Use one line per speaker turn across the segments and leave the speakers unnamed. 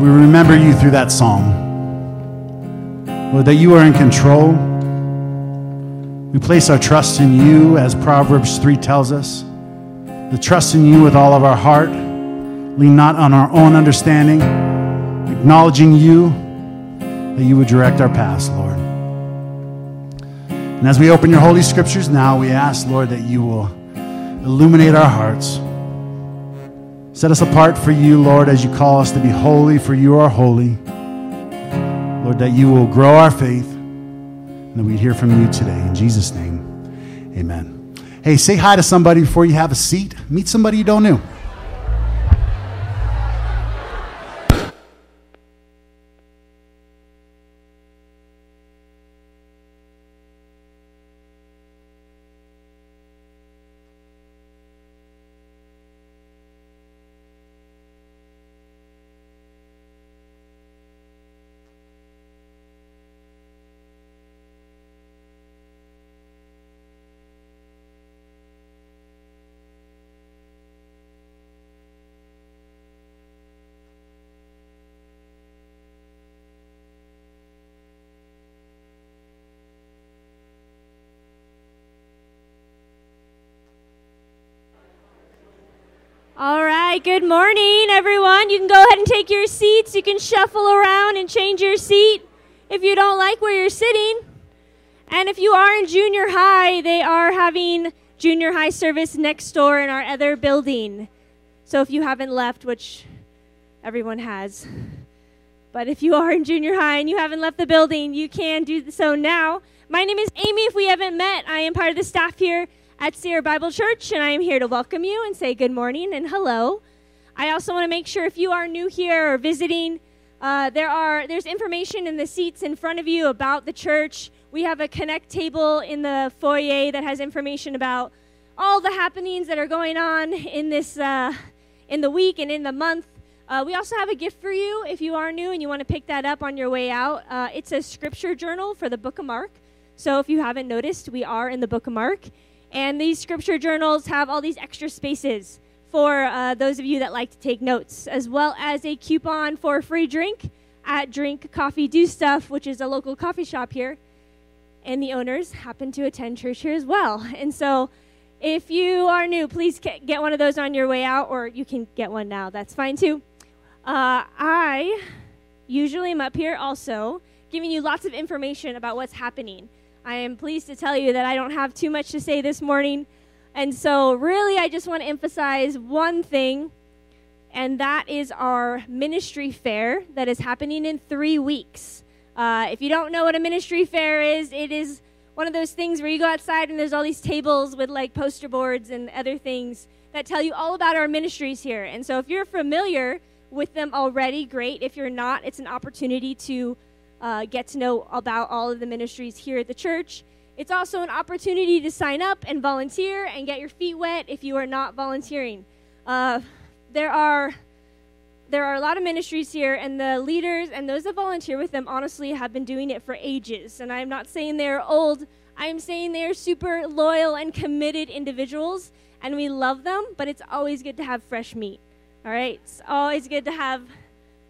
We remember you through that psalm. Lord, that you are in control. We place our trust in you, as Proverbs 3 tells us. The trust in you with all of our heart, lean not on our own understanding, acknowledging you, that you would direct our paths, Lord. And as we open your holy scriptures now, we ask, Lord, that you will illuminate our hearts. Set us apart for you, Lord, as you call us to be holy, for you are holy. Lord, that you will grow our faith and that we hear from you today. In Jesus' name, amen. Hey, say hi to somebody before you have a seat. Meet somebody you don't know.
You can go ahead and take your seats. You can shuffle around and change your seat if you don't like where you're sitting. And if you are in junior high, they are having junior high service next door in our other building. So if you haven't left, which everyone has, but if you are in junior high and you haven't left the building, you can do so now. My name is Amy. If we haven't met, I am part of the staff here at Sierra Bible Church, and I am here to welcome you and say good morning and hello. I also want to make sure if you are new here or visiting, uh, there are there's information in the seats in front of you about the church. We have a connect table in the foyer that has information about all the happenings that are going on in this uh, in the week and in the month. Uh, we also have a gift for you if you are new and you want to pick that up on your way out. Uh, it's a scripture journal for the Book of Mark. So if you haven't noticed, we are in the Book of Mark. And these scripture journals have all these extra spaces for uh, those of you that like to take notes, as well as a coupon for a free drink at Drink Coffee Do Stuff, which is a local coffee shop here. And the owners happen to attend church here as well. And so if you are new, please get one of those on your way out, or you can get one now. That's fine too. Uh, I usually am up here also giving you lots of information about what's happening. I am pleased to tell you that I don't have too much to say this morning. And so, really, I just want to emphasize one thing, and that is our ministry fair that is happening in three weeks. Uh, if you don't know what a ministry fair is, it is one of those things where you go outside and there's all these tables with like poster boards and other things that tell you all about our ministries here. And so, if you're familiar with them already, great. If you're not, it's an opportunity to uh, get to know about all of the ministries here at the church. It's also an opportunity to sign up and volunteer and get your feet wet if you are not volunteering. Uh, there are there are a lot of ministries here, and the leaders and those that volunteer with them honestly have been doing it for ages. And I'm not saying they're old. I'm saying they're super loyal and committed individuals, and we love them. But it's always good to have fresh meat. All right, it's always good to have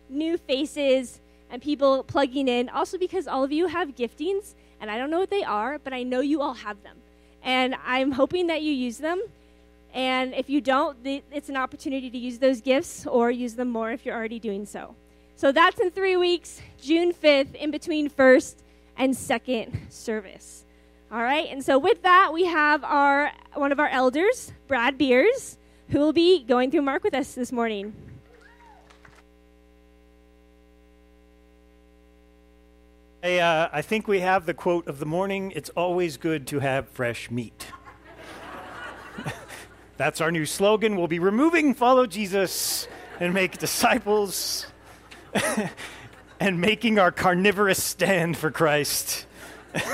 new faces and people plugging in. Also, because all of you have giftings, and I don't know what they are, but I know you all have them. And I'm hoping that you use them. And if you don't, it's an opportunity to use those gifts or use them more if you're already doing so. So that's in three weeks, June 5th, in between first and second service. All right, and so with that, we have our one of our elders, Brad Beers, who will be going through Mark with us this morning.
I, uh, I think we have the quote of the morning it's always good to have fresh meat. That's our new slogan. We'll be removing follow Jesus and make disciples and making our carnivorous stand for Christ.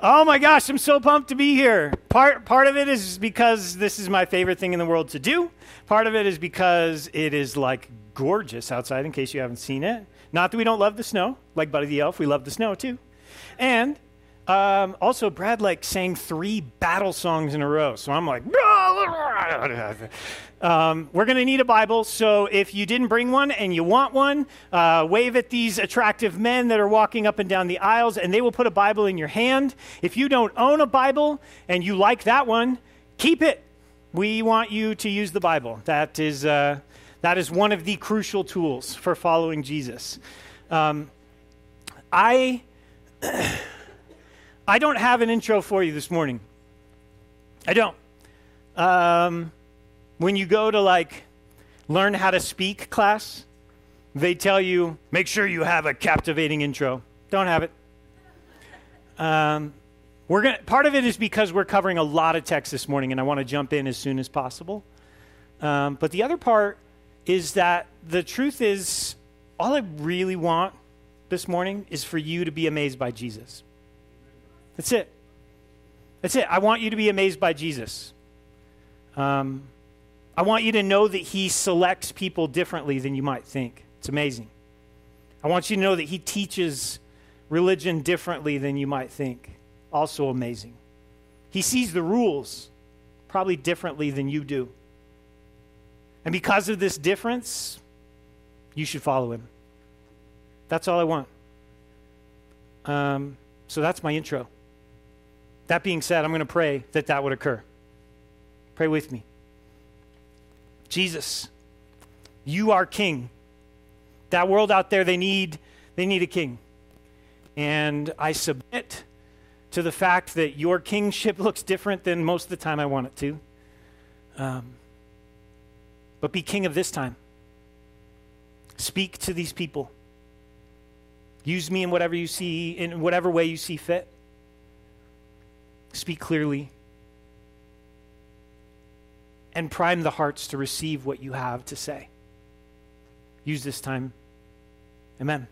oh my gosh, I'm so pumped to be here. Part, part of it is because this is my favorite thing in the world to do. Part of it is because it is like gorgeous outside, in case you haven't seen it. Not that we don't love the snow, like Buddy the Elf, we love the snow too. And Um, also, Brad like sang three battle songs in a row, so I'm like, um, we're to need a Bible. So if you didn't bring one and you want one, uh, wave at these attractive men that are walking up and down the aisles, and they will put a Bible in your hand. If you don't own a Bible and you like that one, keep it. We want you to use the Bible. That is, uh, that is one of the crucial tools for following Jesus. Um, I, I don't have an intro for you this morning. I don't. Um, when you go to like learn how to speak class, they tell you make sure you have a captivating intro. Don't have it. Um, we're gonna, part of it is because we're covering a lot of text this morning, and I want to jump in as soon as possible. Um, but the other part is that the truth is, all I really want this morning is for you to be amazed by Jesus. That's it. That's it. I want you to be amazed by Jesus. Um, I want you to know that He selects people differently than you might think. It's amazing. I want you to know that He teaches religion differently than you might think. Also amazing. He sees the rules probably differently than you do. And because of this difference, you should follow Him. That's all I want. Um, so that's my intro. That being said, I'm going to pray that that would occur. Pray with me. Jesus, you are king. That world out there, they need, they need a king. And I submit to the fact that your kingship looks different than most of the time I want it to. Um, but be king of this time. Speak to these people. Use me in whatever you see, in whatever way you see fit. Speak clearly. And prime the hearts to receive what you have to say. Use this time. Amen.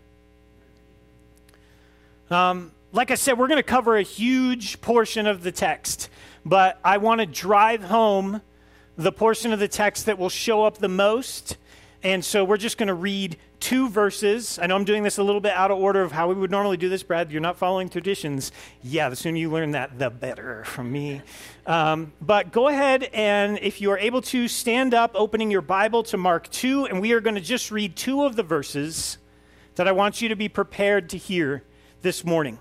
Um, like I said, we're going to cover a huge portion of the text, but I want to drive home the portion of the text that will show up the most. And so we're just going to read two verses. I know I'm doing this a little bit out of order of how we would normally do this, Brad. You're not following traditions. Yeah, the sooner you learn that, the better from me. Um, but go ahead and if you are able to stand up, opening your Bible to Mark 2, and we are going to just read two of the verses that I want you to be prepared to hear this morning.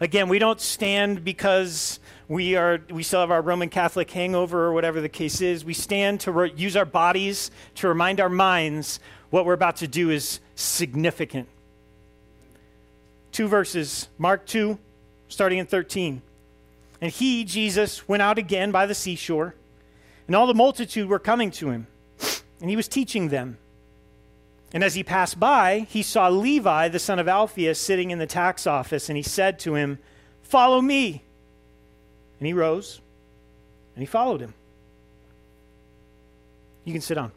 Again, we don't stand because we are we still have our Roman Catholic hangover or whatever the case is. We stand to re- use our bodies to remind our minds what we're about to do is significant. Two verses, Mark 2, starting in 13. And he, Jesus, went out again by the seashore, and all the multitude were coming to him, and he was teaching them. And as he passed by, he saw Levi, the son of Alphaeus, sitting in the tax office, and he said to him, Follow me. And he rose, and he followed him. You can sit down.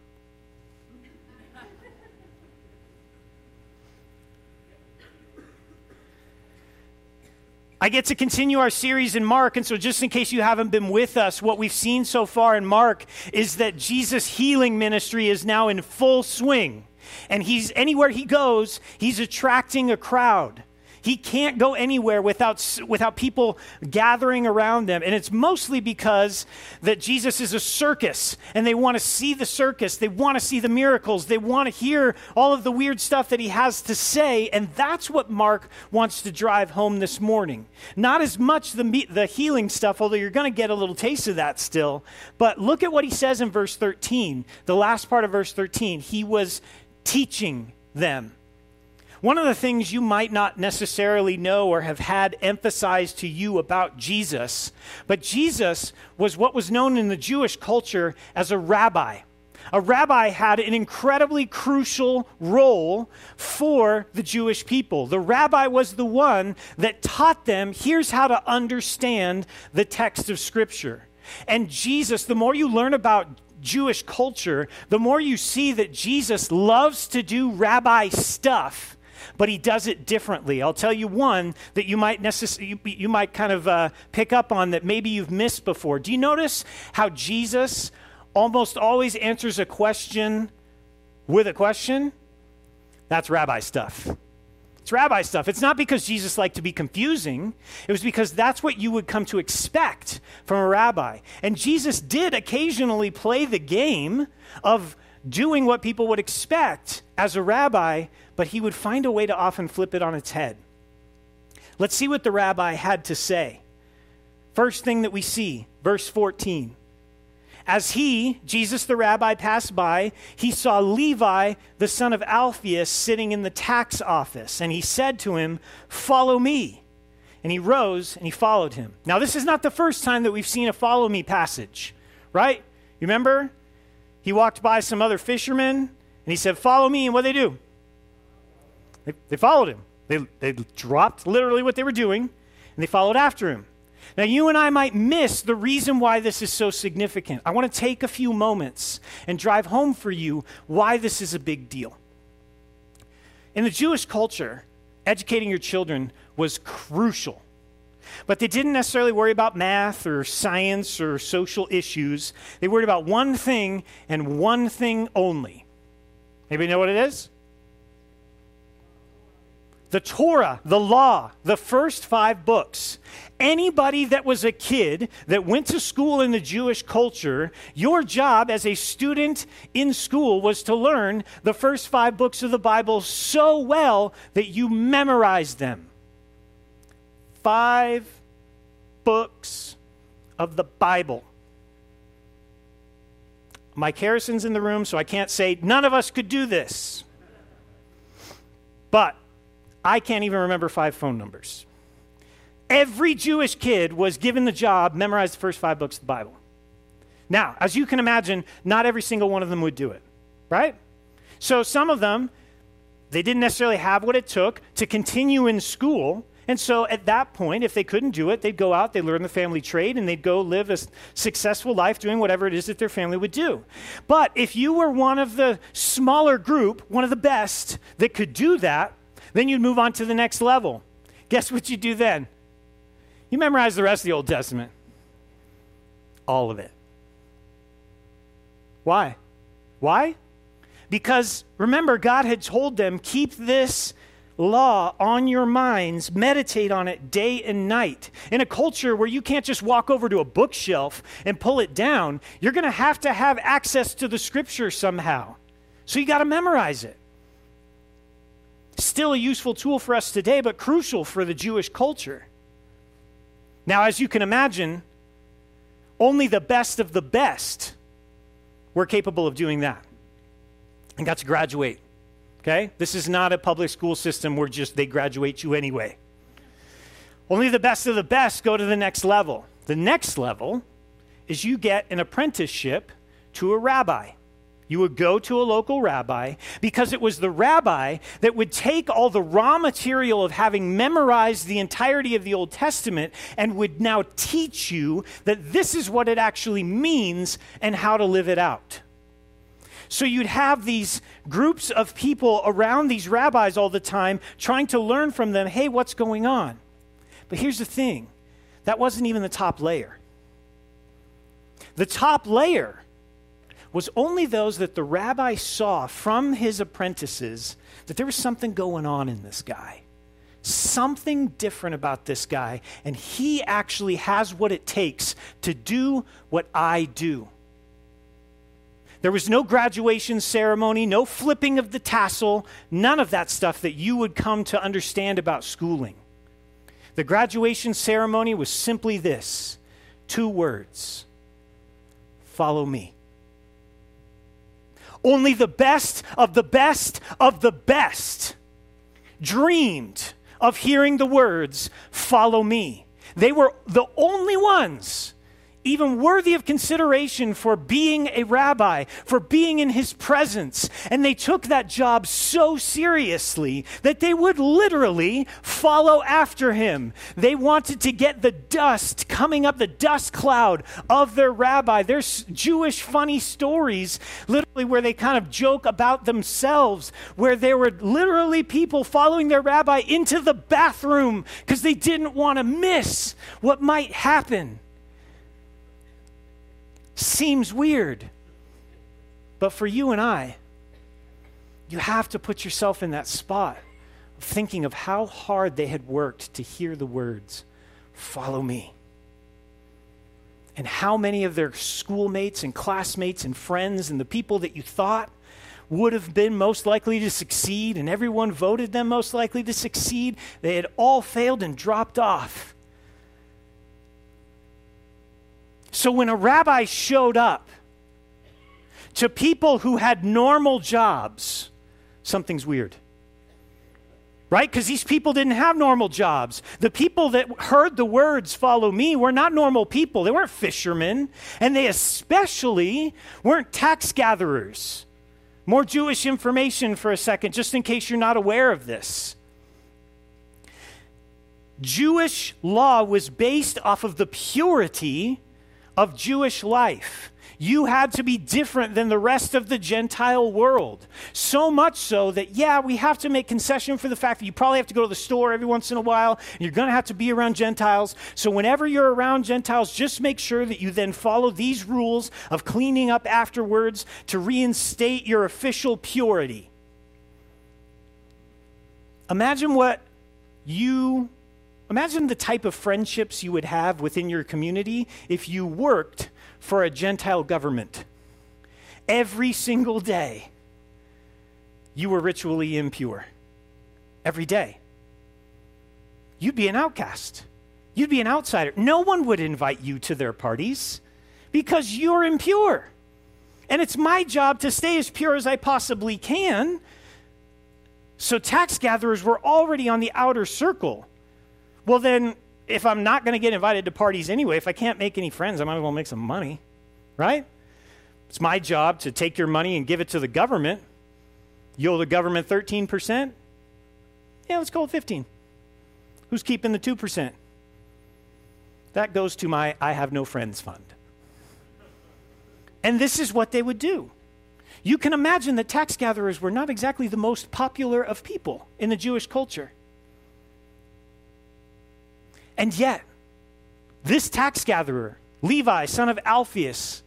I get to continue our series in Mark. And so, just in case you haven't been with us, what we've seen so far in Mark is that Jesus' healing ministry is now in full swing. And he's anywhere he goes, he's attracting a crowd. He can't go anywhere without, without people gathering around them. And it's mostly because that Jesus is a circus and they want to see the circus. They want to see the miracles. They want to hear all of the weird stuff that he has to say. And that's what Mark wants to drive home this morning. Not as much the, the healing stuff, although you're going to get a little taste of that still. But look at what he says in verse 13, the last part of verse 13. He was teaching them. One of the things you might not necessarily know or have had emphasized to you about Jesus, but Jesus was what was known in the Jewish culture as a rabbi. A rabbi had an incredibly crucial role for the Jewish people. The rabbi was the one that taught them here's how to understand the text of Scripture. And Jesus, the more you learn about Jewish culture, the more you see that Jesus loves to do rabbi stuff but he does it differently. I'll tell you one that you might necess- you, you might kind of uh, pick up on that maybe you've missed before. Do you notice how Jesus almost always answers a question with a question? That's rabbi stuff. It's rabbi stuff. It's not because Jesus liked to be confusing, it was because that's what you would come to expect from a rabbi. And Jesus did occasionally play the game of doing what people would expect as a rabbi, but he would find a way to often flip it on its head. Let's see what the rabbi had to say. First thing that we see, verse 14. As he, Jesus the rabbi, passed by, he saw Levi, the son of Alphaeus, sitting in the tax office, and he said to him, Follow me. And he rose and he followed him. Now, this is not the first time that we've seen a follow me passage, right? You remember? He walked by some other fishermen and he said, Follow me. And what they do? They, they followed him. They, they dropped literally what they were doing and they followed after him. Now, you and I might miss the reason why this is so significant. I want to take a few moments and drive home for you why this is a big deal. In the Jewish culture, educating your children was crucial. But they didn't necessarily worry about math or science or social issues. They worried about one thing and one thing only. Anybody know what it is? The Torah, the law, the first five books anybody that was a kid that went to school in the Jewish culture, your job as a student in school was to learn the first five books of the Bible so well that you memorized them. Five books of the Bible. Mike Harrison's in the room, so I can't say none of us could do this. But I can't even remember five phone numbers. Every Jewish kid was given the job, memorize the first five books of the Bible. Now, as you can imagine, not every single one of them would do it, right? So some of them, they didn't necessarily have what it took to continue in school. And so at that point, if they couldn't do it, they'd go out, they'd learn the family trade, and they'd go live a successful life doing whatever it is that their family would do. But if you were one of the smaller group, one of the best that could do that, then you'd move on to the next level. Guess what you do then? You memorize the rest of the Old Testament. All of it. Why? Why? Because remember, God had told them, keep this law on your minds, meditate on it day and night. In a culture where you can't just walk over to a bookshelf and pull it down, you're going to have to have access to the scripture somehow. So you got to memorize it. Still a useful tool for us today, but crucial for the Jewish culture. Now, as you can imagine, only the best of the best were capable of doing that and got to graduate. Okay? This is not a public school system where just they graduate you anyway. Only the best of the best go to the next level. The next level is you get an apprenticeship to a rabbi. You would go to a local rabbi because it was the rabbi that would take all the raw material of having memorized the entirety of the Old Testament and would now teach you that this is what it actually means and how to live it out. So you'd have these groups of people around these rabbis all the time trying to learn from them hey, what's going on? But here's the thing that wasn't even the top layer. The top layer was only those that the rabbi saw from his apprentices that there was something going on in this guy. Something different about this guy, and he actually has what it takes to do what I do. There was no graduation ceremony, no flipping of the tassel, none of that stuff that you would come to understand about schooling. The graduation ceremony was simply this two words follow me. Only the best of the best of the best dreamed of hearing the words, Follow me. They were the only ones even worthy of consideration for being a rabbi, for being in his presence. And they took that job so seriously that they would literally follow after him. They wanted to get the dust coming up, the dust cloud of their rabbi. There's Jewish funny stories, literally, where they kind of joke about themselves, where there were literally people following their rabbi into the bathroom because they didn't want to miss what might happen seems weird. But for you and I, you have to put yourself in that spot. of thinking of how hard they had worked to hear the words, Follow me. And how many of their schoolmates and classmates and friends and the people that you thought would have been most likely to succeed, and everyone voted them most likely to succeed, they had all failed and dropped off. So when a rabbi showed up to people who had normal jobs, something's weird right? Because these people didn't have normal jobs. The people that heard the words, follow me, were not normal people. They weren't fishermen, and they especially weren't tax gatherers. More Jewish information for a second, just in case you're not aware of this. Jewish law was based off of the purity of Jewish life. You had to be different than the rest of the Gentile world. So much so that, yeah, we have to make concession for the fact that you probably have to go to the store every once in a while, and you're going to have to be around Gentiles. So whenever you're around Gentiles, just make sure that you then follow these rules of cleaning up afterwards to reinstate your official purity. Imagine what you Imagine the type of friendships you would have within your community if you worked for a Gentile government. Every single day, you were ritually impure. Every day. You'd be an outcast. You'd be an outsider. No one would invite you to their parties because you're impure. And it's my job to stay as pure as I possibly can. So tax gatherers were already on the outer circle. Well, then if I'm not going to get invited to parties anyway, if I can't make any friends, I might as well make some money, right? It's my job to take your money and give it to the government. You owe the government 13%? Yeah, let's call it 15. Who's keeping the 2%? That goes to my I have no friends fund. And this is what they would do. You can imagine that tax gatherers were not exactly the most popular of people in the Jewish culture. And yet, this tax gatherer, Levi, son of Alphaeus,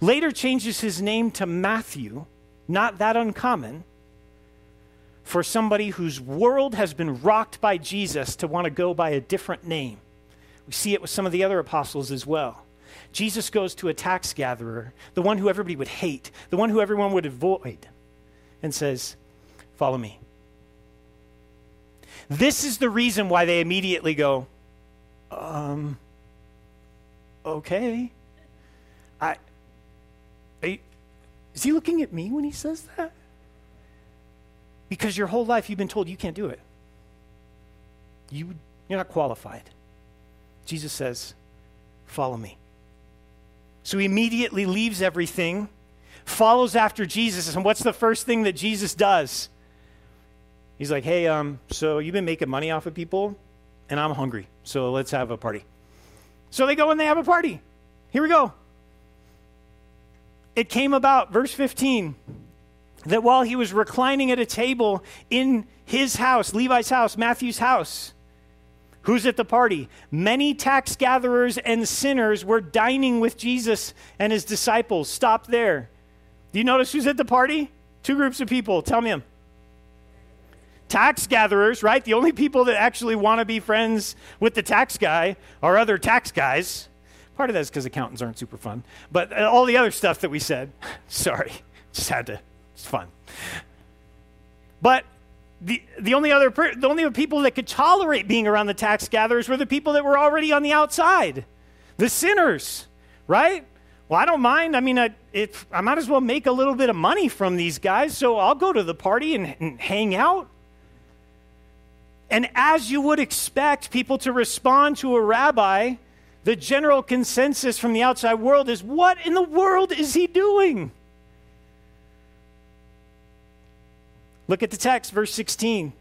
later changes his name to Matthew, not that uncommon, for somebody whose world has been rocked by Jesus to want to go by a different name. We see it with some of the other apostles as well. Jesus goes to a tax gatherer, the one who everybody would hate, the one who everyone would avoid, and says, Follow me. This is the reason why they immediately go, um, okay. I, you, is he looking at me when he says that? Because your whole life you've been told you can't do it. You, you're not qualified. Jesus says, Follow me. So he immediately leaves everything, follows after Jesus. And what's the first thing that Jesus does? He's like, Hey, um, so you've been making money off of people? And I'm hungry, so let's have a party. So they go and they have a party. Here we go. It came about, verse 15, that while he was reclining at a table in his house, Levi's house, Matthew's house, who's at the party? Many tax gatherers and sinners were dining with Jesus and his disciples. Stop there. Do you notice who's at the party? Two groups of people. Tell me them tax gatherers, right? The only people that actually want to be friends with the tax guy are other tax guys. Part of that is because accountants aren't super fun. But uh, all the other stuff that we said, sorry, just had to, it's fun. But the, the only other the only people that could tolerate being around the tax gatherers were the people that were already on the outside, the sinners, right? Well, I don't mind. I mean, I, if, I might as well make a little bit of money from these guys, so I'll go to the party and, and hang out. And as you would expect people to respond to a rabbi, the general consensus from the outside world is what in the world is he doing? Look at the text, verse 16.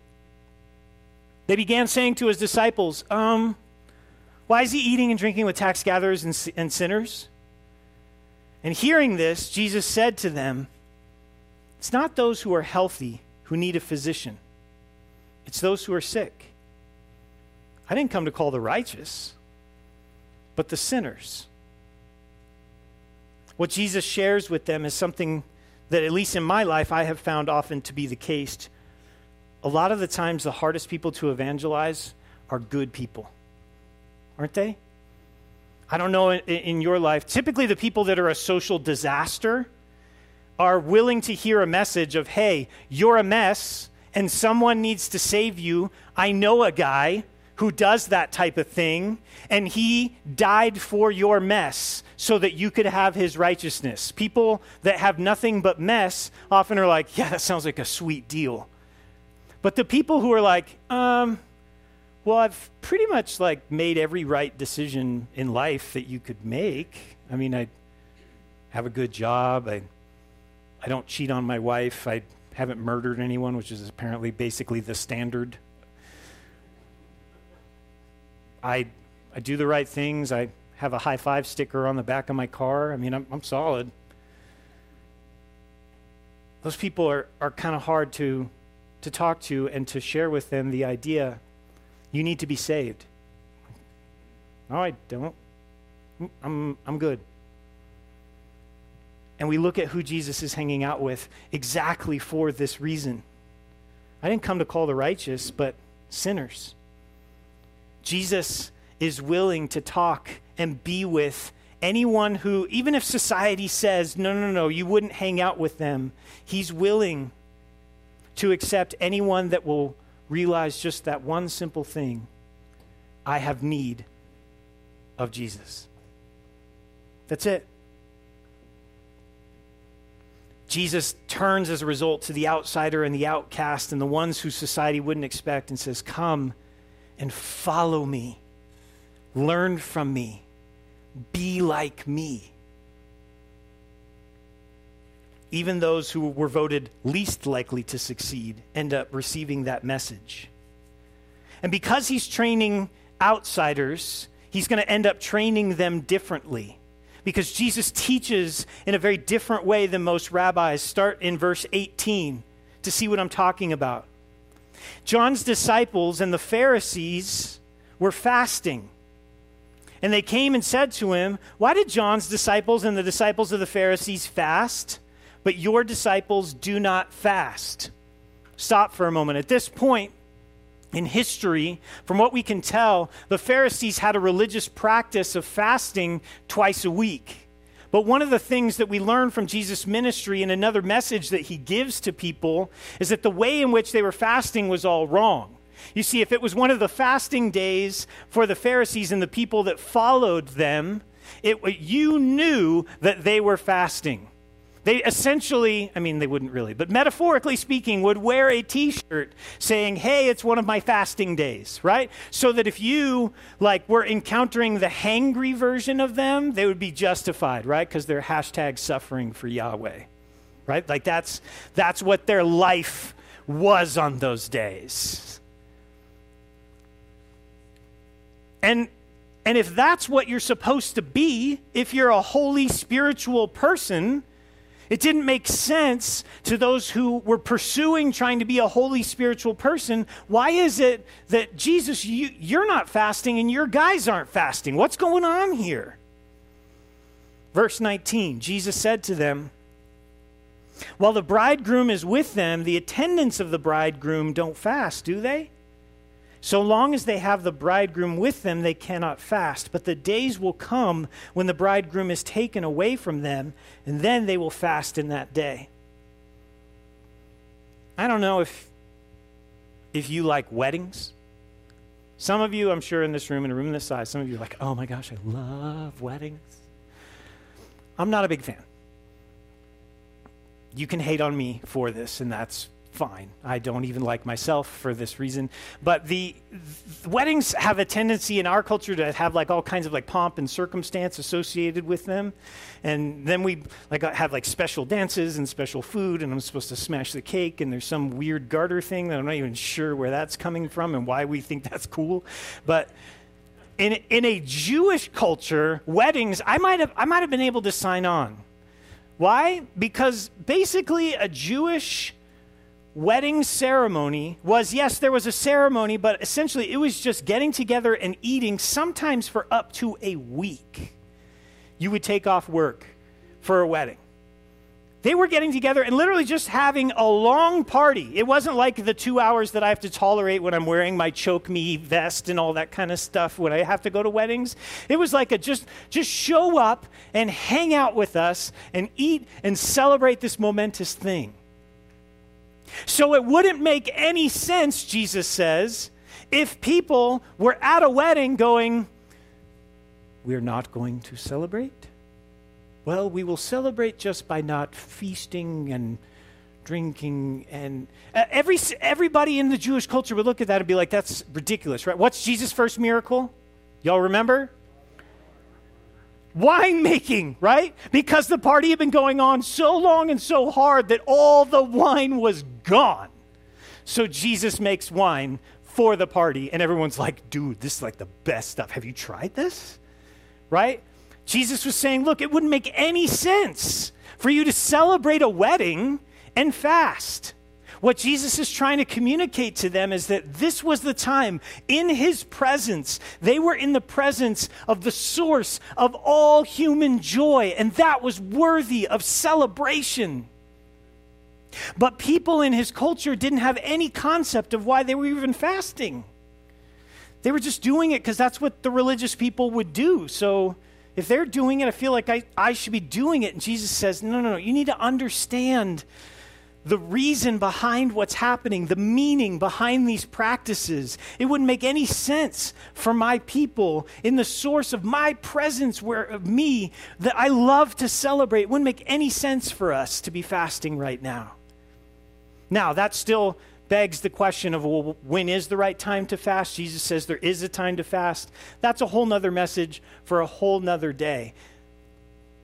They began saying to his disciples, um, why is he eating and drinking with tax gatherers and, and sinners? And hearing this, Jesus said to them, It's not those who are healthy who need a physician it's those who are sick. I didn't come to call the righteous, but the sinners. What Jesus shares with them is something that, at least in my life, I have found often to be the case a lot of the times the hardest people to evangelize are good people, aren't they? I don't know in, in, your life. Typically, the people that are a social disaster are willing to hear a message of, hey, you're a mess and someone needs to save you. I know a guy who does that type of thing, and he died for your mess so that you could have his righteousness. People that have nothing but mess often are like, yeah, that sounds like a sweet deal. But the people who are like, um, well, I've pretty much like made every right decision in life that you could make. I mean, I have a good job. I, I don't cheat on my wife. I haven't murdered anyone, which is apparently basically the standard. I, I do the right things. I have a high five sticker on the back of my car. I mean, I'm, I'm solid. Those people are, are kind of hard to, to talk to and to share with them the idea you need to be saved. No, I don't. I'm, I'm good. And we look at who Jesus is hanging out with exactly for this reason. I didn't come to call the righteous, but sinners. Jesus is willing to talk and be with anyone who, even if society says, no, no, no, you wouldn't hang out with them, he's willing to accept anyone that will realize just that one simple thing I have need of Jesus. That's it. Jesus turns as a result to the outsider and the outcast and the ones who society wouldn't expect and says, Come and follow me. Learn from me. Be like me. even those who were voted least likely to succeed end up receiving that message. And because he's training outsiders, he's going to end up training them differently. Because Jesus teaches in a very different way than most rabbis. Start in verse 18 to see what I'm talking about. John's disciples and the Pharisees were fasting. And they came and said to him, Why did John's disciples and the disciples of the Pharisees fast? but your disciples do not fast. Stop for a moment. At this point in history, from what we can tell, the Pharisees had a religious practice of fasting twice a week. But one of the things that we learn from Jesus' ministry and another message that he gives to people is that the way in which they were fasting was all wrong. You see, if it was one of the fasting days for the Pharisees and the people that followed them, it, you knew that they were fasting. They essentially, I mean, they wouldn't really, but metaphorically speaking, would wear a t shirt saying, hey, it's one of my fasting days, right? So that if you, like, were encountering the hangry version of them, they would be justified, right? Because they're hashtag suffering for Yahweh, right? Like, that's, that's what their life was on those days. And and if that's what you're supposed to be, if you're a holy spiritual person, it didn't make sense to those who were pursuing trying to be a holy spiritual person. Why is it that Jesus, you, you're not fasting and your guys aren't fasting? What's going on here? Verse 19 Jesus said to them, While the bridegroom is with them, the attendants of the bridegroom don't fast, do they? So long as they have the bridegroom with them, they cannot fast. But the days will come when the bridegroom is taken away from them, and then they will fast in that day. I don't know if, if you like weddings. Some of you, I'm sure, in this room, in a room this size, some of you are like, oh my gosh, I love weddings. I'm not a big fan. You can hate on me for this, and that's fine. I don't even like myself for this reason. But the, the, weddings have a tendency in our culture to have like all kinds of like pomp and circumstance associated with them. And then we like have like special dances and special food and I'm supposed to smash the cake and there's some weird garter thing that I'm not even sure where that's coming from and why we think that's cool. But in, in a Jewish culture, weddings, I might have I might have been able to sign on. Why? Because basically a Jewish wedding ceremony was yes, there was a ceremony, but essentially it was just getting together and eating, sometimes for up to a week. You would take off work for a wedding. they were getting together and literally just having a long party. It wasn't like the two hours that I have to tolerate when I'm wearing my choke me vest and all that kind of stuff when I have to go to weddings. It was like a just just show up and hang out with us and eat and celebrate this momentous thing. So it wouldn't make any sense, Jesus says, if people were at a wedding going, We're not going to celebrate? Well, we will celebrate just by not feasting and drinking and uh, every everybody in the Jewish culture would look at that and be like that's ridiculous, right? What's Jesus' first miracle? Y'all remember? Wine making, right? Because the party had been going on so long and so hard that all the wine was gone. So Jesus makes wine for the party and everyone's like, "Dude, this is like the best stuff. Have you tried this?" Right? Jesus was saying, look, it wouldn't make any sense for you to celebrate a wedding and fast. What Jesus is trying to communicate to them is that this was the time in his presence. They were in the presence of the source of all human joy, and that was worthy of celebration. But people in his culture didn't have any concept of why they were even fasting. They were just doing it because that's what the religious people would do. So if they're doing it, I feel like I, I should be doing it. And Jesus says, no, no, no. You need to understand the reason behind what's happening, the meaning behind these practices. It wouldn't make any sense for my people in the source of my presence where of me that I love to celebrate. It wouldn't make any sense for us to be fasting right now. Now, that still begs the question of well, when is the right time to fast? Jesus says there is a time to fast. That's a whole nother message for a whole nother day.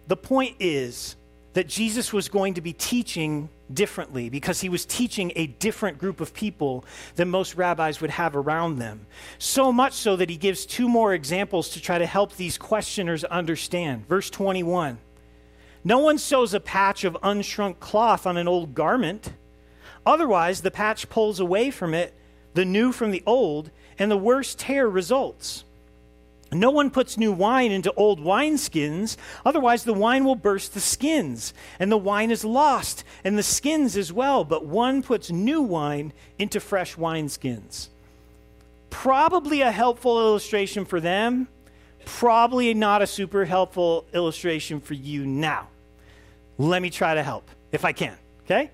The point is that Jesus was going to be teaching differently because he was teaching a different group of people than most rabbis would have around them. So much so that he gives two more examples to try to help these questioners understand. Verse 21 No one sews a patch of unshrunk cloth on an old garment. Otherwise, the patch pulls away from it the new from the old, and the worst tear results. No one puts new wine into old wineskins, otherwise, the wine will burst the skins, and the wine is lost, and the skins as well. But one puts new wine into fresh wineskins. Probably a helpful illustration for them, probably not a super helpful illustration for you now. Let me try to help if I can, okay?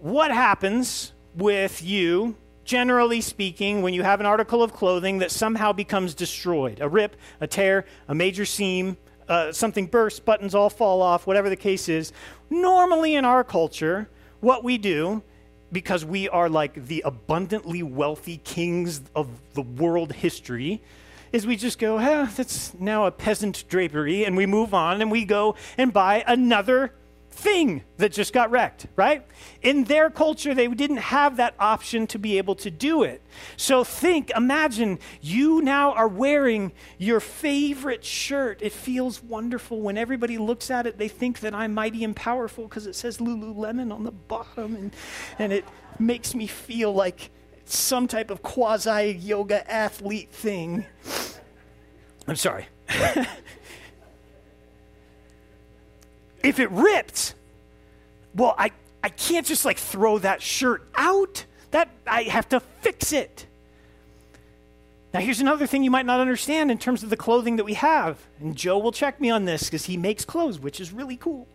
what happens with you, generally speaking, when you have an article of clothing that somehow becomes destroyed? A rip, a tear, a major seam, uh, something bursts, buttons all fall off, whatever the case is. Normally in our culture, what we do, because we are like the abundantly wealthy kings of the world history, is we just go, eh, that's now a peasant drapery, and we move on and we go and buy another thing that just got wrecked, right? In their culture, they didn't have that option to be able to do it. So think, imagine you now are wearing your favorite shirt. It feels wonderful. When everybody looks at it, they think that I'm mighty and powerful because it says Lululemon on the bottom, and, and it makes me feel like some type of quasi yoga athlete thing. I'm sorry. if it ripped, well, I, I can't just like throw that shirt out. That I have to fix it. Now, here's another thing you might not understand in terms of the clothing that we have. And Joe will check me on this because he makes clothes, which is really cool.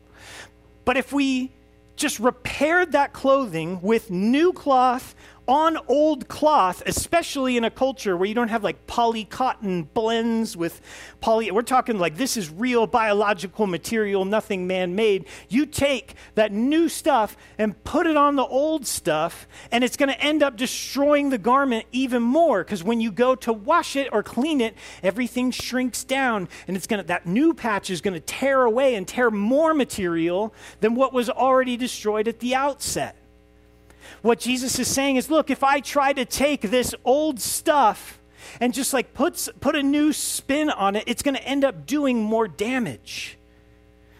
But if we just repaired that clothing with new cloth on old cloth, especially in a culture where you don't have like poly cotton blends with poly, we're talking like this is real biological material, nothing man made. You take that new stuff and put it on the old stuff, and it's going to end up destroying the garment even more because when you go to wash it or clean it, everything shrinks down, and it's going to, that new patch is going to tear away and tear more material than what was already destroyed at the outset. What Jesus is saying is look, if I try to take this old stuff and just like puts, put a new spin on it, it's going to end up doing more damage.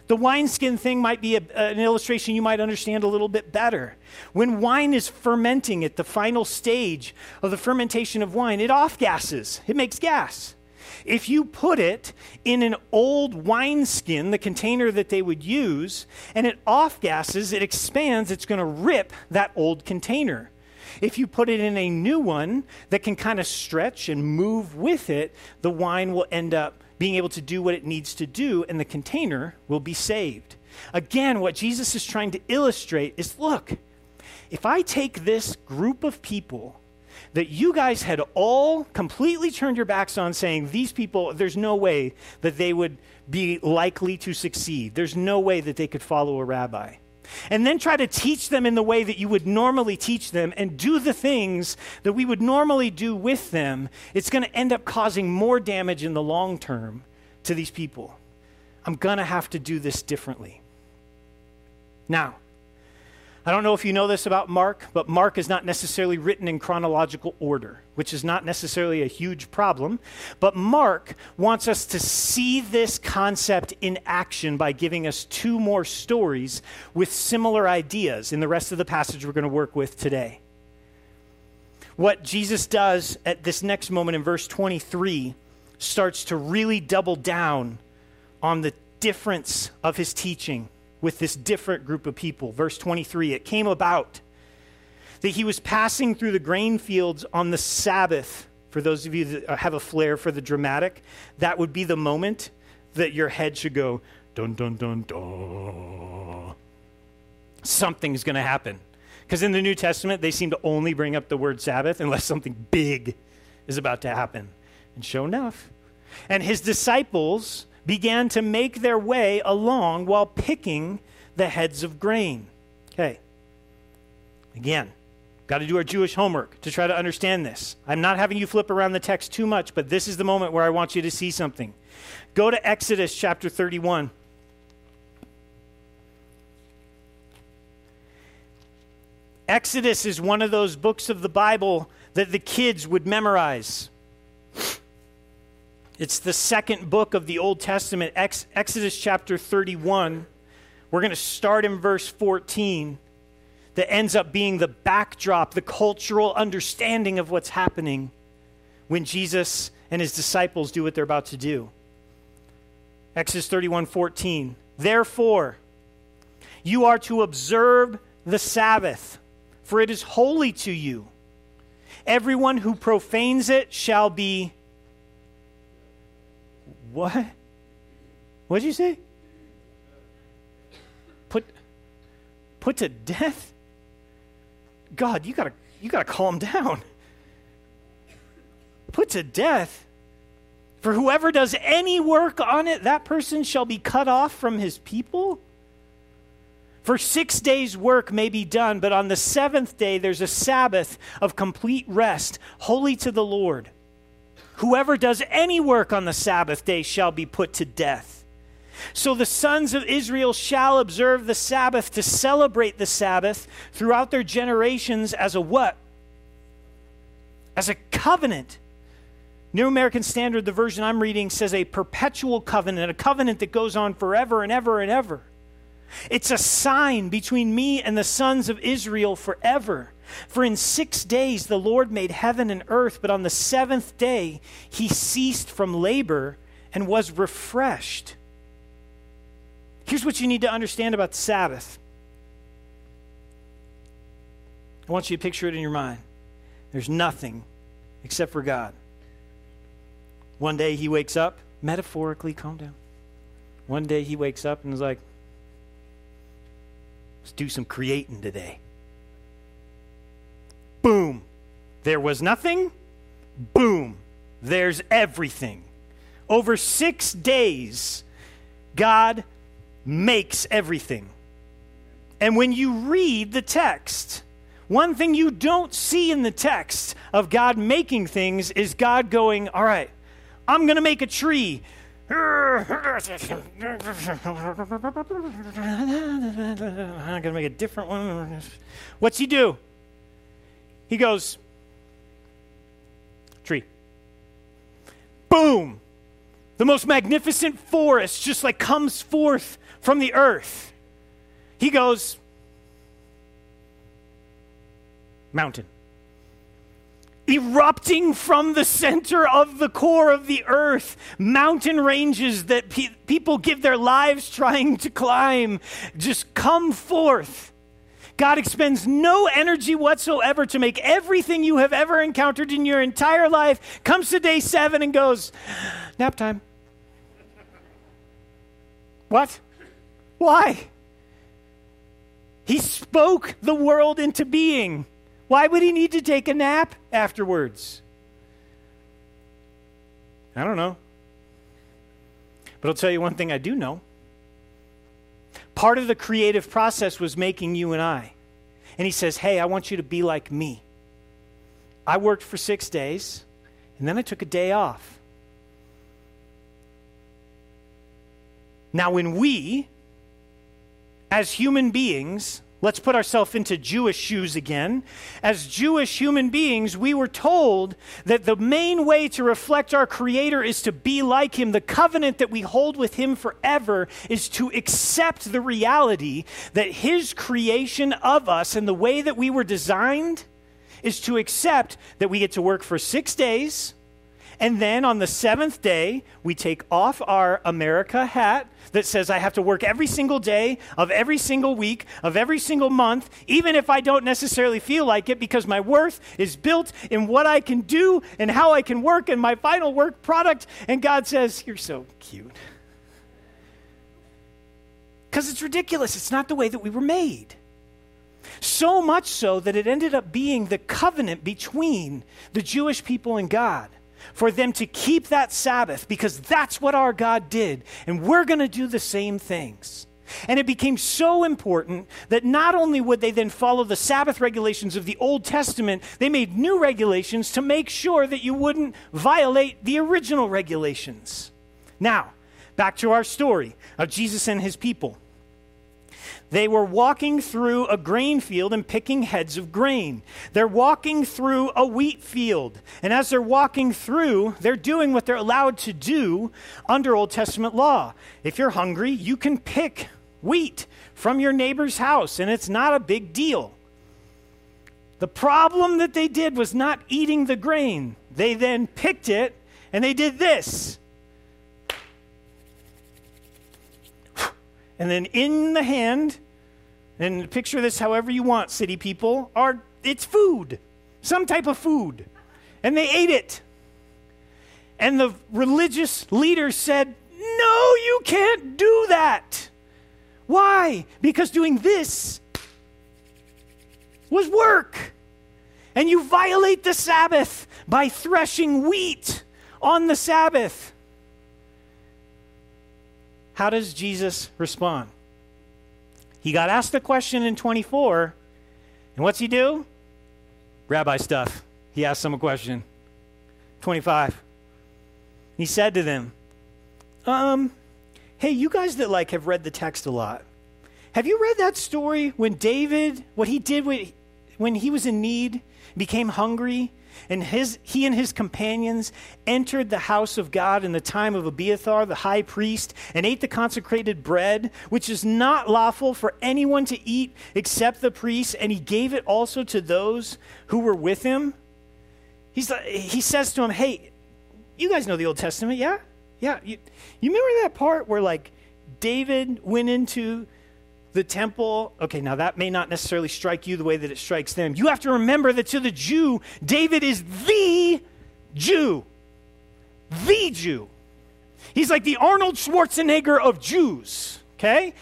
The wineskin thing might be a, an illustration you might understand a little bit better. When wine is fermenting at the final stage of the fermentation of wine, it off gases, it makes gas. If you put it in an old wineskin, the container that they would use, and it off gases, it expands, it's going to rip that old container. If you put it in a new one that can kind of stretch and move with it, the wine will end up being able to do what it needs to do, and the container will be saved. Again, what Jesus is trying to illustrate is look, if I take this group of people that you guys had all completely turned your backs on, saying, These people, there's no way that they would be likely to succeed, there's no way that they could follow a rabbi. And then try to teach them in the way that you would normally teach them and do the things that we would normally do with them, it's going to end up causing more damage in the long term to these people. I'm going to have to do this differently. Now, I don't know if you know this about Mark, but Mark is not necessarily written in chronological order, which is not necessarily a huge problem. But Mark wants us to see this concept in action by giving us two more stories with similar ideas in the rest of the passage we're going to work with today. What Jesus does at this next moment in verse 23 starts to really double down on the difference of his teaching with this different group of people. Verse 23 it came about that he was passing through the grain fields on the Sabbath. For those of you that uh, have a flair for the dramatic, that would be the moment that your head should go dun dun dun dun. Something's going to happen. Because in the New Testament, they seem to only bring up the word Sabbath unless something big is about to happen. And sure enough, and his disciples began to make their way along while picking the heads of grain. Okay. Again, got to do our Jewish homework to try to understand this. I'm not having you flip around the text too much, but this is the moment where I want you to see something. Go to Exodus chapter 31. Exodus is one of those books of the Bible that the kids would memorize. It's the second book of the Old Testament, Ex- Exodus chapter 31. We're going to start in verse 14 that ends up being the backdrop, the cultural understanding of what's happening when Jesus and his disciples do what they're about to do. Exodus 31 14. Therefore, you are to observe the Sabbath, for it is holy to you. Everyone who profanes it shall be what? What did you say? Put put to death? God, you gotta you gotta calm down. Put to death. For whoever does any work on it, that person shall be cut off from his people. For six days' work may be done, but on the seventh day there's a Sabbath of complete rest, holy to the Lord. Whoever does any work on the Sabbath day shall be put to death. So the sons of Israel shall observe the Sabbath to celebrate the Sabbath throughout their generations as a what? As a covenant. New American Standard, the version I'm reading, says a perpetual covenant, a covenant that goes on forever and ever and ever. It's a sign between me and the sons of Israel forever. For in six days the Lord made heaven and earth, but on the seventh day he ceased from labor and was refreshed. Here's what you need to understand about the Sabbath. I want you to picture it in your mind. There's nothing except for God. One day he wakes up, metaphorically, calm down. One day he wakes up and is like, let's do some creating today. Boom. There was nothing. Boom. There's everything. Over six days, God makes everything. And when you read the text, one thing you don't see in the text of God making things is God going, All right, I'm going to make a tree. I'm going to make a different one. What's he do? He goes, tree. Boom! The most magnificent forest just like comes forth from the earth. He goes, mountain. Erupting from the center of the core of the earth, mountain ranges that pe- people give their lives trying to climb, just come forth. God expends no energy whatsoever to make everything you have ever encountered in your entire life comes to day seven and goes, nap time. What? Why? He spoke the world into being. Why would he need to take a nap afterwards? I don't know. But I'll tell you one thing I do know. Part of the creative process was making you and I. And he says, Hey, I want you to be like me. I worked for six days, and then I took a day off. Now, when we, as human beings, let's put ourselves into Jewish shoes again. As Jewish human beings, we were told that the main way to reflect our Creator is to be like Him. The covenant that we hold with Him forever is to accept the reality that His creation of us and the way that we were designed is to accept that we get to work for six days. And then on the seventh day, we take off our America hat that says I have to work every single day of every single week of every single month, even if I don't necessarily feel like it, because my worth is built in what I can do and how I can work and my final work product. And God says, You're so cute. Because it's ridiculous. It's not the way that we were made. So much so that it ended up being the covenant between the Jewish people and God for them to keep that Sabbath because that's what our God did. And we're going to do the same things. And it became so important that not only would they then follow the Sabbath regulations of the Old Testament, they made new regulations to make sure that you wouldn't violate the original regulations. Now, back to our story of Jesus and his people. They were walking through a grain field and picking heads of grain. They're walking through a wheat field. And as they're walking through, they're doing what they're allowed to do under Old Testament law. If you're hungry, you can pick wheat from your neighbor's house, and it's not a big deal. The problem that they did was not eating the grain. They then picked it and they did this. And then in the hand, and picture this however you want, city people, are it's food, some type of food. And they ate it. And the religious leader said, No, you can't do that. Why? Because doing this was work. And you violate the Sabbath by threshing wheat on the Sabbath. How does Jesus respond? He got asked a question in 24, and what's he do? Rabbi stuff. He asked them a question. 25. He said to them, um, hey, you guys that like have read the text a lot, have you read that story when David, what he did when, when he was in need, became hungry, and his, he and his companions entered the house of God in the time of Abiathar, the high priest, and ate the consecrated bread, which is not lawful for anyone to eat except the priest, and he gave it also to those who were with him. He's, uh, he says to him, Hey, you guys know the Old Testament, yeah? Yeah. You, you remember that part where, like, David went into the temple, okay, now that may not necessarily strike you the way that it strikes them. You have to remember that to the Jew, David is the Jew. The Jew. He's like the Arnold Schwarzenegger of Jews, okay?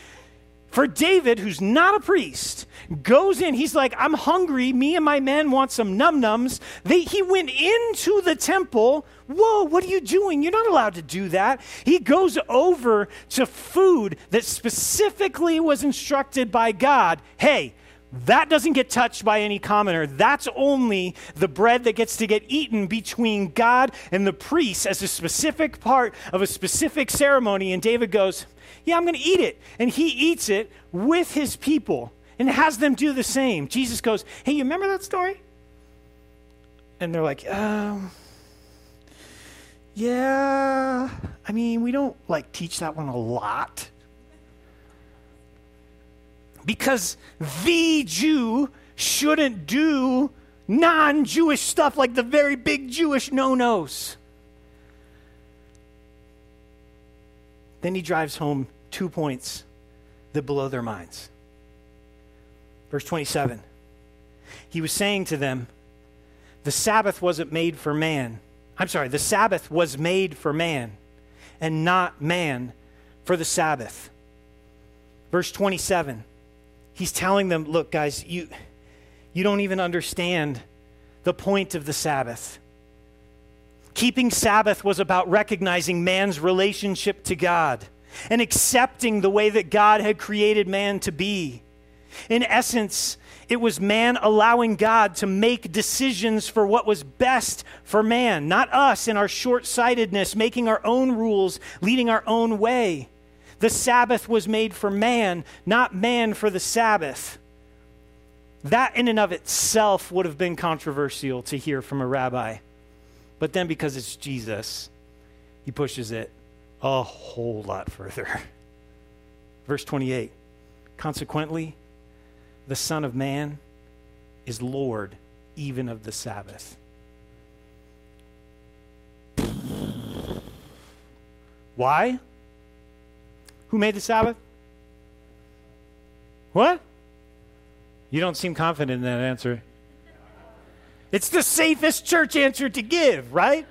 For David, who's not a priest, goes in. He's like, I'm hungry. Me and my men want some num nums. He went into the temple. Whoa, what are you doing? You're not allowed to do that. He goes over to food that specifically was instructed by God. Hey, that doesn't get touched by any commoner. That's only the bread that gets to get eaten between God and the priest as a specific part of a specific ceremony. And David goes, yeah, I'm going to eat it. And he eats it with his people and has them do the same. Jesus goes, Hey, you remember that story? And they're like, um, Yeah. I mean, we don't like teach that one a lot. Because the Jew shouldn't do non Jewish stuff like the very big Jewish no nos. Then he drives home two points that blow their minds. Verse 27 He was saying to them, The Sabbath wasn't made for man. I'm sorry, the Sabbath was made for man, and not man for the Sabbath. Verse 27 He's telling them, Look, guys, you, you don't even understand the point of the Sabbath. Keeping Sabbath was about recognizing man's relationship to God and accepting the way that God had created man to be. In essence, it was man allowing God to make decisions for what was best for man, not us in our short sightedness, making our own rules, leading our own way. The Sabbath was made for man, not man for the Sabbath. That, in and of itself, would have been controversial to hear from a rabbi. But then, because it's Jesus, he pushes it a whole lot further. Verse 28 Consequently, the Son of Man is Lord even of the Sabbath. Why? Who made the Sabbath? What? You don't seem confident in that answer. It's the safest church answer to give, right?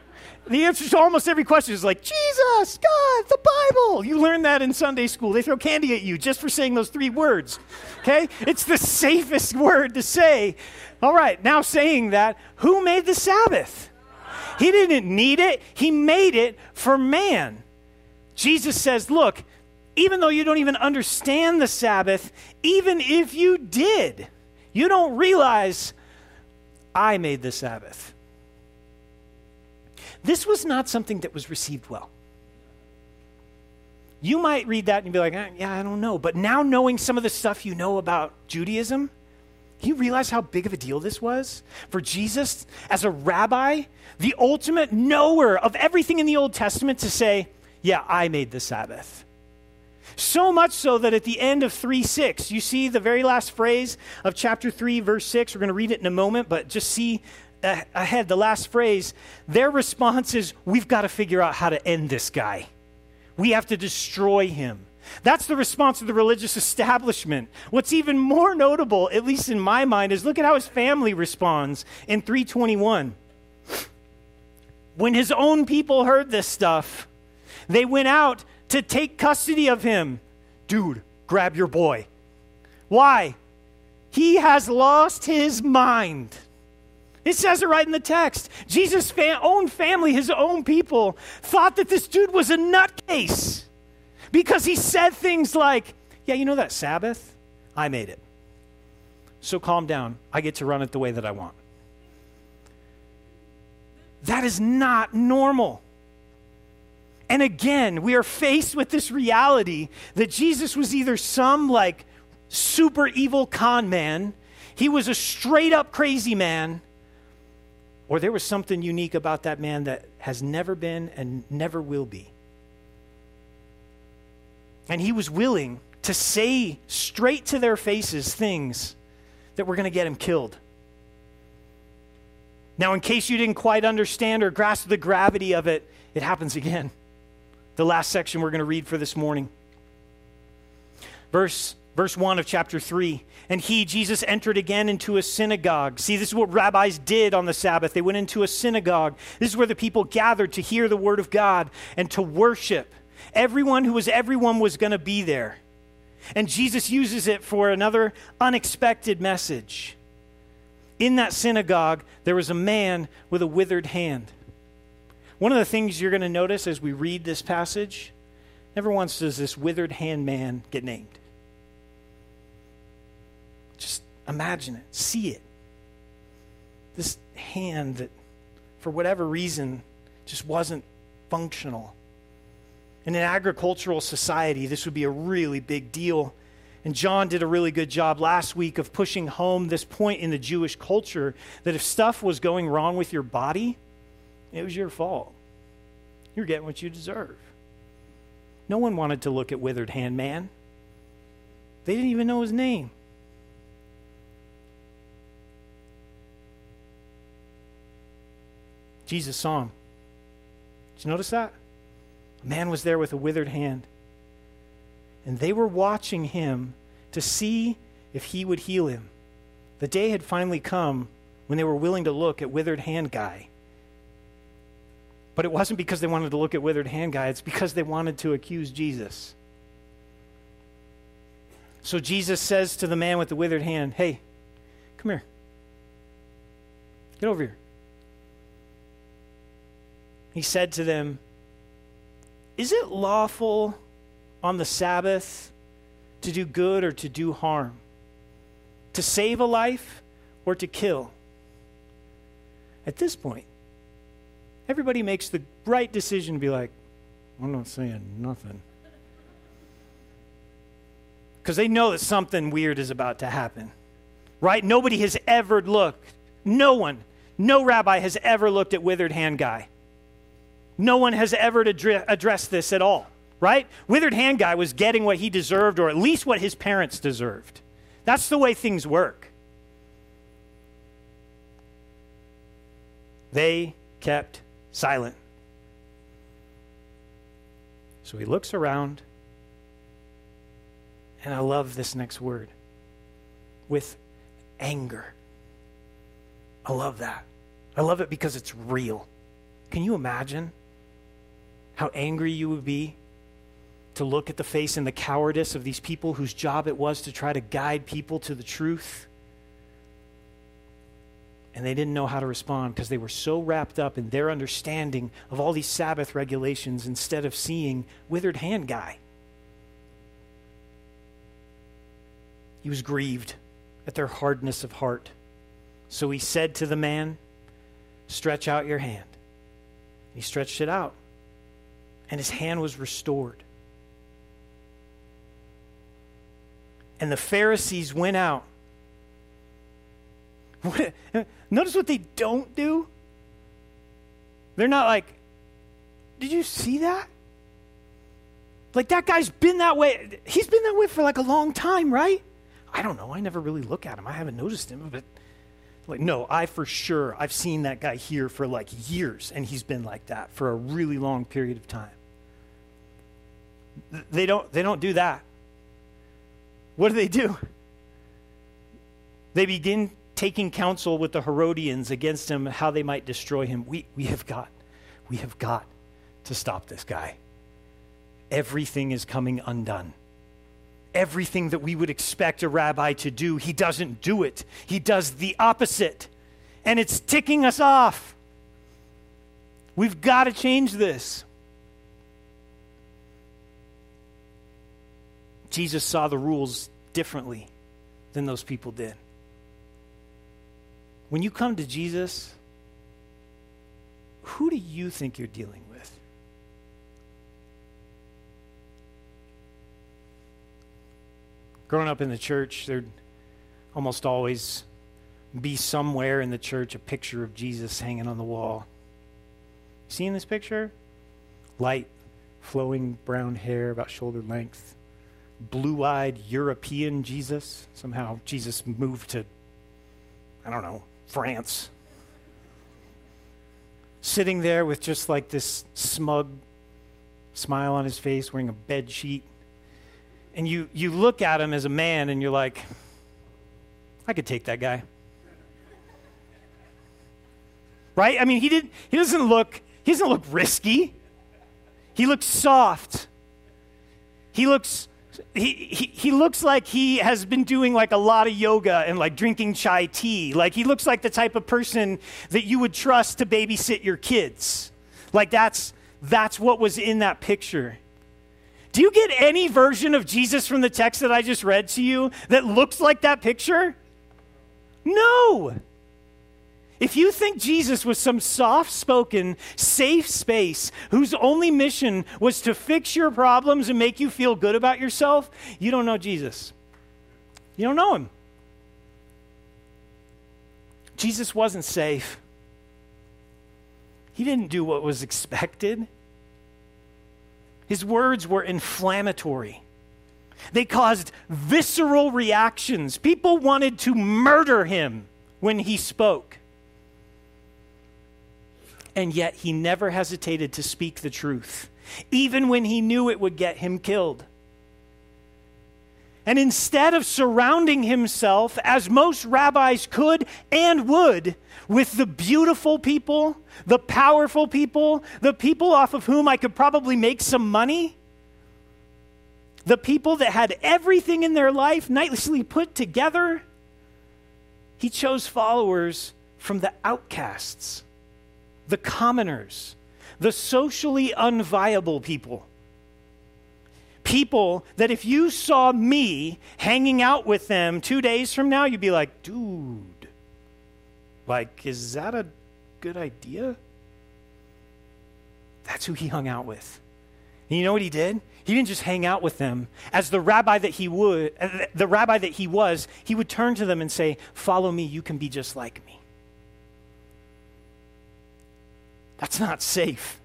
The answer to almost every question is like, Jesus, God, the Bible. You learn that in Sunday school. They throw candy at you just for saying those three words. Okay? It's the safest word to say. All right, now saying that, who made the Sabbath? He didn't need it, He made it for man. Jesus says, Look, even though you don't even understand the Sabbath, even if you did, you don't realize I made the Sabbath. This was not something that was received well. You might read that and be like, eh, yeah, I don't know. But now knowing some of the stuff you know about Judaism, you realize how big of a deal this was for Jesus as a rabbi, the ultimate knower of everything in the Old Testament to say, yeah, I made the Sabbath. So much so that at the end of 3 6, you see the very last phrase of chapter 3, verse 6. We're going to read it in a moment, but just see uh, ahead the last phrase. Their response is, We've got to figure out how to end this guy, we have to destroy him. That's the response of the religious establishment. What's even more notable, at least in my mind, is look at how his family responds in 321. When his own people heard this stuff, they went out to take custody of him. Dude, grab your boy. Why? He has lost his mind. It says it right in the text. Jesus' own family, his own people, thought that this dude was a nutcase because he said things like, Yeah, you know that Sabbath? I made it. So calm down. I get to run it the way that I want. That is not normal. And again, we are faced with this reality that Jesus was either some like super evil con man, he was a straight up crazy man, or there was something unique about that man that has never been and never will be. And he was willing to say straight to their faces things that were going to get him killed. Now, in case you didn't quite understand or grasp the gravity of it, it happens again the last section we're going to read for this morning. Verse verse 1 of chapter 3. And he, Jesus, entered again into a synagogue. See, this is what rabbis did on the Sabbath. They went into a synagogue. This is where the people gathered to hear the word of God and to worship. Everyone who was everyone was going to be there. And Jesus uses it for another unexpected message. In that synagogue, there was a man with a withered hand. One of the things you're going to notice as we read this passage, never once does this withered hand man get named. Just imagine it, see it. This hand that, for whatever reason, just wasn't functional. In an agricultural society, this would be a really big deal. And John did a really good job last week of pushing home this point in the Jewish culture that if stuff was going wrong with your body, it was your fault. You're getting what you deserve. No one wanted to look at Withered Hand Man. They didn't even know his name. Jesus saw him. Did you notice that? A man was there with a withered hand. And they were watching him to see if he would heal him. The day had finally come when they were willing to look at withered hand guy. But it wasn't because they wanted to look at withered hand guy, it's because they wanted to accuse Jesus. So Jesus says to the man with the withered hand, Hey, come here. Get over here. He said to them, Is it lawful on the Sabbath to do good or to do harm? To save a life or to kill? At this point, everybody makes the right decision to be like, I'm not saying nothing. Because they know that something weird is about to happen. Right? Nobody has ever looked, no one, no rabbi has ever looked at withered hand guy. No one has ever addressed this at all, right? Withered hand guy was getting what he deserved, or at least what his parents deserved. That's the way things work. They kept silent. So he looks around, and I love this next word with anger. I love that. I love it because it's real. Can you imagine how angry you would be to look at the face and the cowardice of these people whose job it was to try to guide people to the truth. And they didn't know how to respond because they were so wrapped up in their understanding of all these Sabbath regulations instead of seeing withered hand guy. He was grieved at their hardness of heart. So he said to the man, Stretch out your hand. He stretched it out and his hand was restored. And the Pharisees went out. Notice what they don't do. They're not like, Did you see that? Like, that guy's been that way. He's been that way for like a long time, right? I don't know. I never really look at him. I haven't noticed him, but like, no, I for sure, I've seen that guy here for like years, and he's been like that for a really long period of time. They don't, they don't do that. What do they do? They begin taking counsel with the Herodians against him, how they might destroy him. We, we have got, we have got to stop this guy. Everything is coming undone. Everything that we would expect a rabbi to do, he doesn't do it. He does the opposite. And it's ticking us off. We've got to change this. Jesus saw the rules differently than those people did. When you come to Jesus, who do you think you're dealing with? Growing up in the church, there'd almost always be somewhere in the church a picture of Jesus hanging on the wall. Seeing this picture? Light, flowing brown hair about shoulder length blue eyed European Jesus. Somehow Jesus moved to, I don't know, France. Sitting there with just like this smug smile on his face, wearing a bed sheet. And you, you look at him as a man and you're like, I could take that guy. Right? I mean, he, didn't he doesn't look, he doesn't look risky. He looks soft. He looks he, he, looks like he has been doing like a lot of yoga and like drinking chai tea. Like he looks like the type of person that you would trust to babysit your kids. Like that's that's what was in that picture. Do you get any version of Jesus from the text that I just read to you that looks like that picture? No. If you think Jesus was some soft spoken, safe space whose only mission was to fix your problems and make you feel good about yourself, you don't know Jesus. You don't know him. Jesus wasn't safe. He didn't do what was expected. His words were inflammatory. They caused visceral reactions. People wanted to murder him when he spoke. And yet he never hesitated to speak the truth, even when he knew it would get him killed. And instead of surrounding himself, as most rabbis could and would, with the beautiful people, the powerful people, the people off of whom I could probably make some money, the people that had everything in their life nicely put together, he chose followers from the outcasts, the commoners, the socially unviable people. People that if you saw me hanging out with them two days from now, you'd be like, dude, like, is that a good idea? That's who he hung out with. And you know what he did? He didn't just hang out with them. As the rabbi that he would, the rabbi that he was, he would turn to them and say, "Follow me, you can be just like me." That's not safe.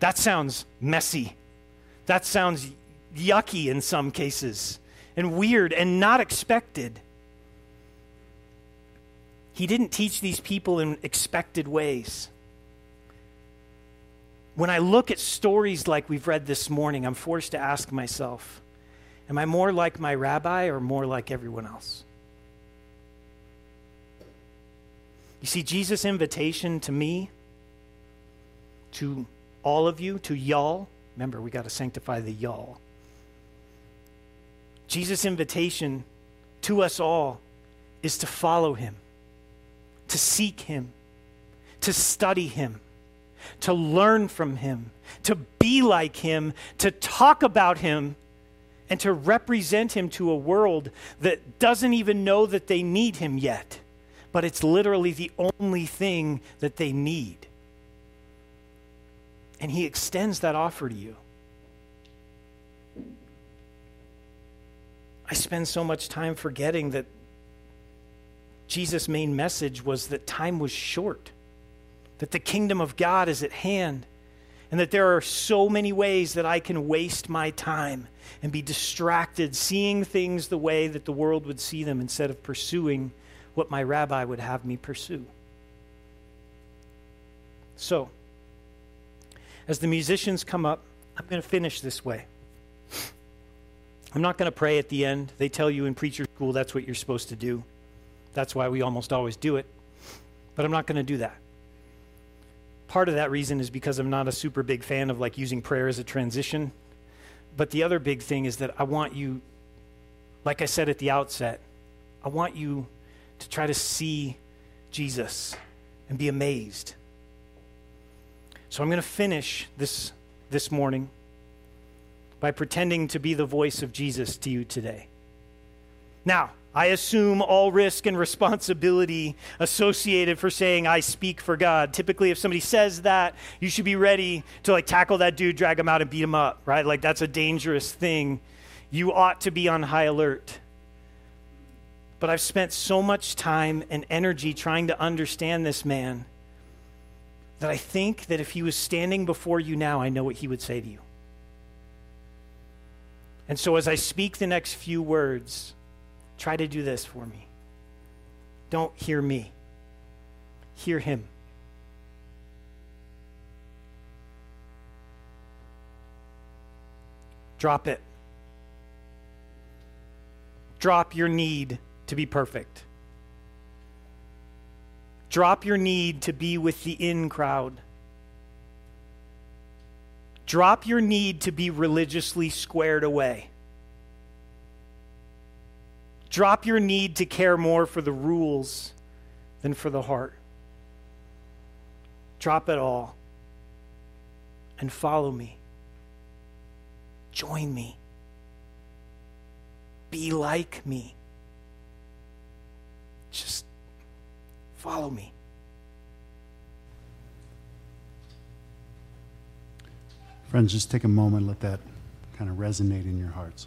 That sounds messy. That sounds yucky in some cases and weird and not expected. He didn't teach these people in expected ways. When I look at stories like we've read this morning, I'm forced to ask myself Am I more like my rabbi or more like everyone else? You see, Jesus' invitation to me, to all of you, to y'all, remember, we got to sanctify the y'all. Jesus' invitation to us all is to follow him, to seek him, to study him to learn from him, to be like him, to talk about him, and to represent him to a world that doesn't even know that they need him yet. But it's literally the only thing that they need. And he extends that offer to you. I spend so much time forgetting that Jesus' main message was that time was short that the kingdom of God is at hand, and that there are so many ways that I can waste my time and be distracted seeing things the way that the world would see them instead of pursuing what my rabbi would have me pursue. So, as the musicians come up, I'm going to finish this way. I'm not going to pray at the end. They tell you in preacher school that's what you're supposed to do. That's why we almost always do it. But I'm not going to do that part of that reason is because I'm not a super big fan of like using prayer as a transition. But the other big thing is that I want you, like I said at the outset, I want you to try to see Jesus and be amazed. So I'm going to finish this this morning by pretending to be the voice of Jesus to you today. Now, I assume all risk and responsibility associated for saying I speak for God. Typically, if somebody says that, you should be ready to like tackle that dude, drag him out, and beat him up, right? Like that's a dangerous thing. You ought to be on high alert. But I've spent so much time and energy trying to understand this man that I think that if he was standing before you now, I know what he would say to you. And so as I speak the next few words, Try to do this for me. Don't hear me, hear him. Drop it. Drop your need to be perfect. Drop your need to be with the in crowd. Drop your need to be religiously squared away. Drop your need to care more for the rules than for the heart. Drop it all and follow me. Join me. Be like me. Just follow me.
Friends, just take a moment, let that kind of resonate in your hearts.